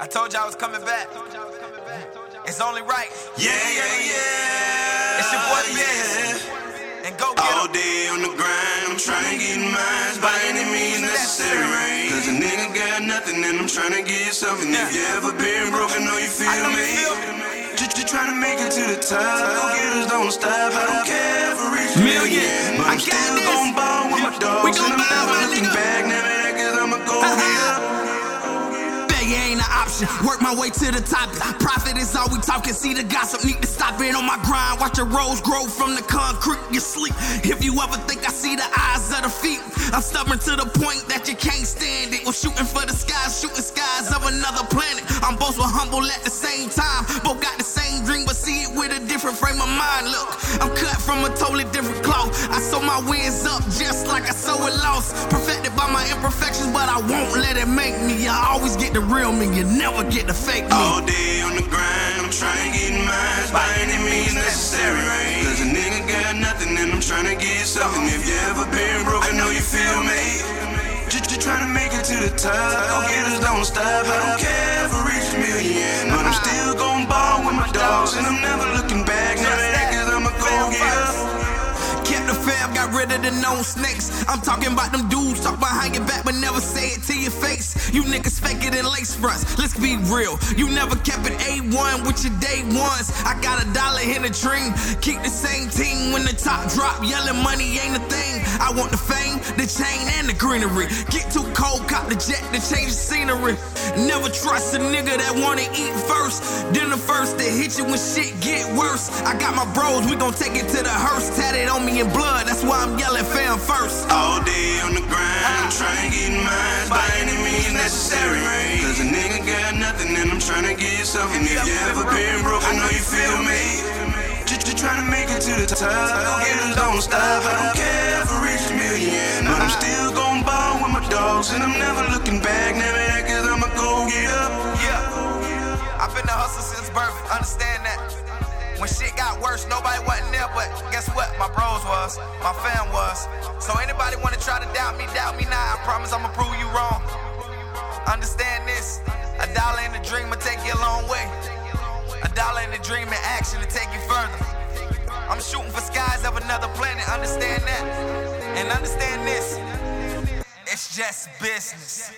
I told you I was coming back. It's only right. Yeah, yeah, yeah. It's your boy Biz. And go get All day on the grind, I'm trying to get mine by any means necessary. Cause a nigga got nothing and I'm trying to get something. If you ever been broken, know you feel I know you me. feel Just, just trying to make it to the top. Go getters don't stop. I don't care if I reach a Million. But I I'm still gon' ball with my dogs. We gon' and I'm never looking back. Failure ain't an option. Work my way to the top. Profit is all we talking. See the gossip, need to stop it on my grind. Watch the rose grow from the concrete you sleep. If you ever think I see the eyes of the feet, I'm stubborn to the point that you can't stand it. We're shooting for the skies, shooting skies of another planet. I'm both so humble at the same time. Both got the same dream, but see it with a different frame of mind. Look, I'm cut from a totally different cloth. I sew my wins up just like I sew a loss. Imperfections, but I won't let it make me. I always get the real me, you never get the fake me. All day on the grind, I'm trying to get mine by any means necessary. Cause a nigga got nothing and I'm trying to get something. If you ever been broke, I know you feel me. Just, just trying to make it to the top. Go getters don't stop. I don't care if I reach a million. But I'm still gon' ball with my dogs and I'm never got rid of the known snakes. I'm talking about them dudes, talk behind your back, but never say it to your face. You niggas fake it in lace fronts. Let's be real. You never kept it A1 with your day ones. I got a dollar in a dream. Keep the same team when the top drop. Yelling money ain't a thing. I want the fame, the chain, and the greenery. Get too cold, cop the jet to change the scenery. Never trust a nigga that wanna eat first. Then the first to hit you when shit get worse. I got my bros, we gon' take it to the hearse. Tatted on me in blood, that's why I'm yelling fam first. All day on the grind, I'm trying to get mine by any means necessary. Cause a nigga got nothing and I'm trying to get something. If you ever been broke, I know you feel me. Just, just trying to make it to the top. Go getters don't stop. I don't care dogs and I'm never looking back. Never that cause I'ma go get up. Yeah. I've been the hustle since birth. Understand that. When shit got worse, nobody wasn't there, but guess what? My bros was, my fam was. So anybody wanna try to doubt me, doubt me now. I promise I'ma prove you wrong. Understand this. A dollar in a dream will take you a long way. A dollar in a dream in action to take you further. I'm shooting for skies of another planet. Understand that. And understand. It's just business.